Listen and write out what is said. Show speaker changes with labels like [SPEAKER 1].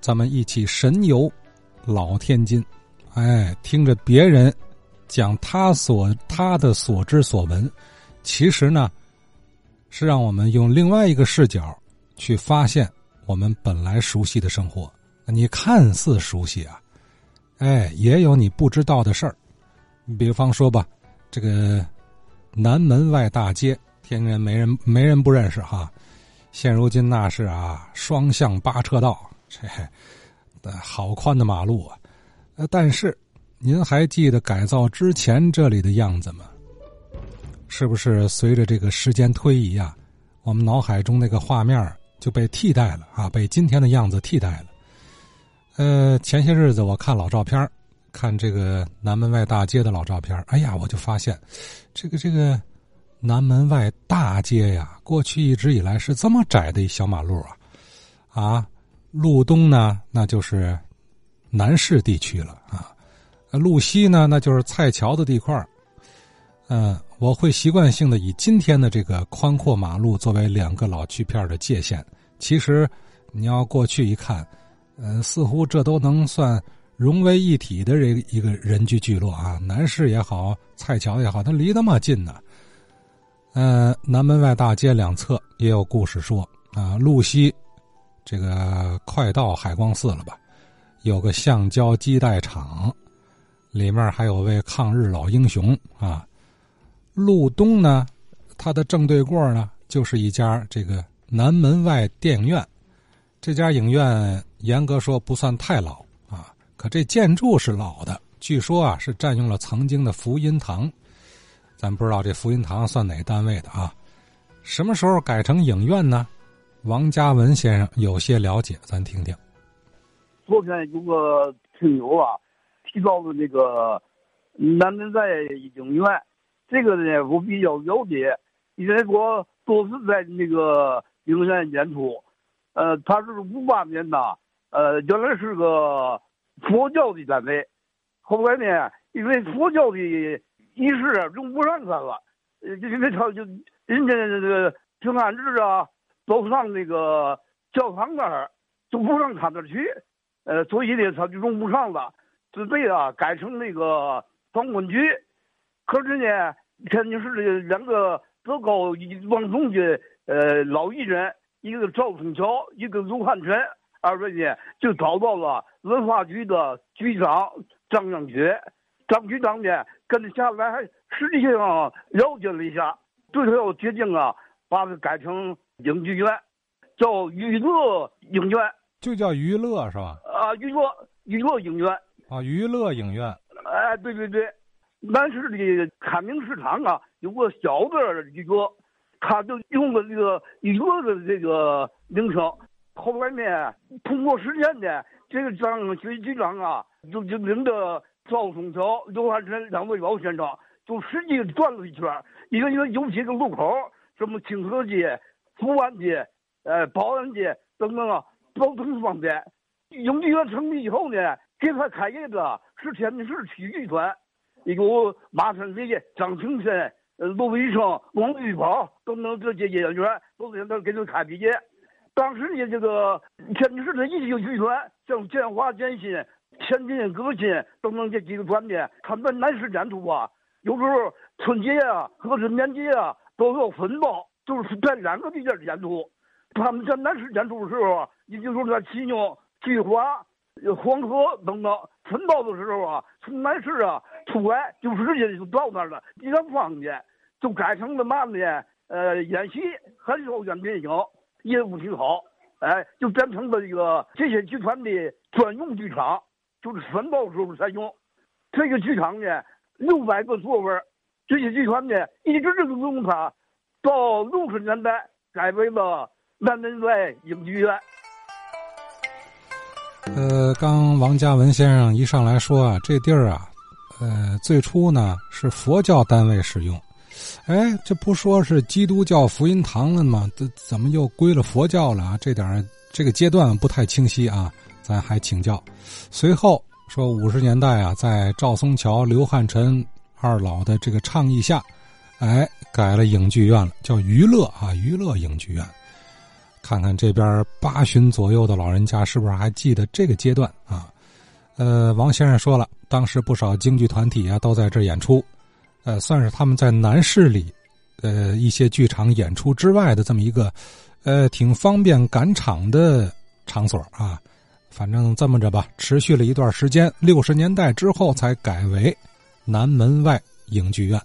[SPEAKER 1] 咱们一起神游老天津。哎，听着别人讲他所他的所知所闻，其实呢，是让我们用另外一个视角去发现我们本来熟悉的生活。你看似熟悉啊，哎，也有你不知道的事儿。比方说吧，这个南门外大街，天津人没人没人不认识哈。现如今那是啊，双向八车道，这好宽的马路啊！呃，但是您还记得改造之前这里的样子吗？是不是随着这个时间推移啊，我们脑海中那个画面就被替代了啊，被今天的样子替代了？呃，前些日子我看老照片，看这个南门外大街的老照片，哎呀，我就发现，这个这个。南门外大街呀，过去一直以来是这么窄的一小马路啊，啊，路东呢那就是南市地区了啊，路西呢那就是蔡桥的地块嗯，我会习惯性的以今天的这个宽阔马路作为两个老区片的界限。其实你要过去一看，嗯，似乎这都能算融为一体的这一个人居聚落啊，南市也好，蔡桥也好，它离那么近呢。嗯，南门外大街两侧也有故事说啊，路西，这个快到海光寺了吧？有个橡胶基带厂，里面还有位抗日老英雄啊。路东呢，它的正对过呢，就是一家这个南门外电影院。这家影院严格说不算太老啊，可这建筑是老的，据说啊是占用了曾经的福音堂。咱不知道这福音堂算哪单位的啊？什么时候改成影院呢？王家文先生有些了解，咱听听。
[SPEAKER 2] 昨天有个听友啊提到的那个南门在影院，这个呢我比较了解，因为我多次在那个影院演出。呃，他是五八年的，呃，原来是个佛教的单位，后来呢，因为佛教的。仪式用不上它了，呃，因为他就人家这个平安日啊，都上那个教堂那儿，就不上他那儿去，呃，所以呢，他就用不上了，准备啊改成那个房管局。可是呢，天津市的两个德高望重的呃老艺人，一个赵春桥，一个卢汉全，二位呢就找到了文化局的局长张扬学。张局长呢，跟着下来还实际上了解了一下，最后决定啊，把它改成影剧院，叫娱乐影院，
[SPEAKER 1] 就叫娱乐是吧？
[SPEAKER 2] 啊，娱乐娱乐影院
[SPEAKER 1] 啊，娱乐影院。
[SPEAKER 2] 哎，对对对，南市的开明市场啊，有个小的娱乐，他就用了这个娱乐的这个名称。后来呢，通过实践呢，这个张局局长啊，就就领着。赵松桥、刘汉臣两位老先生就实际转了一圈，因为因为有几个路口，什么清河街、福安街、呃保安街等等啊，都都很方便。影剧院成立以后呢，给他开业的是天津市体育团，有马三立、张庆森、呃陆伟生、王玉宝等等这些演员都在那给他开的业。当时呢，这个天津市的一些剧团，像建华、建新。天津革新等等这几个团的，他们南市演出啊，有时候春节啊或者年节啊都要分包，就是在两个地点演出。他们在南市演出的时候，你就说在启宁、菊花、黄河等等分包的时候啊，从南市啊出来就直接就到那儿了，比较方便。就改成了嘛呢？呃，演戏很少演电影，业务挺好。哎，就变成了一个这些剧团的专用剧场。就是分包时候才用，这个剧场呢，六百个座位这些剧团呢，一直就用它，到六十年代改为了南门外影剧院。
[SPEAKER 1] 呃，刚王家文先生一上来说啊，这地儿啊，呃，最初呢是佛教单位使用，哎，这不说是基督教福音堂了吗？这怎么又归了佛教了啊？这点这个阶段不太清晰啊。咱还请教，随后说五十年代啊，在赵松桥、刘汉臣二老的这个倡议下，哎，改了影剧院了，叫娱乐啊，娱乐影剧院。看看这边八旬左右的老人家是不是还记得这个阶段啊？呃，王先生说了，当时不少京剧团体啊都在这演出，呃，算是他们在南市里，呃，一些剧场演出之外的这么一个，呃，挺方便赶场的场所啊。反正这么着吧，持续了一段时间，六十年代之后才改为南门外影剧院。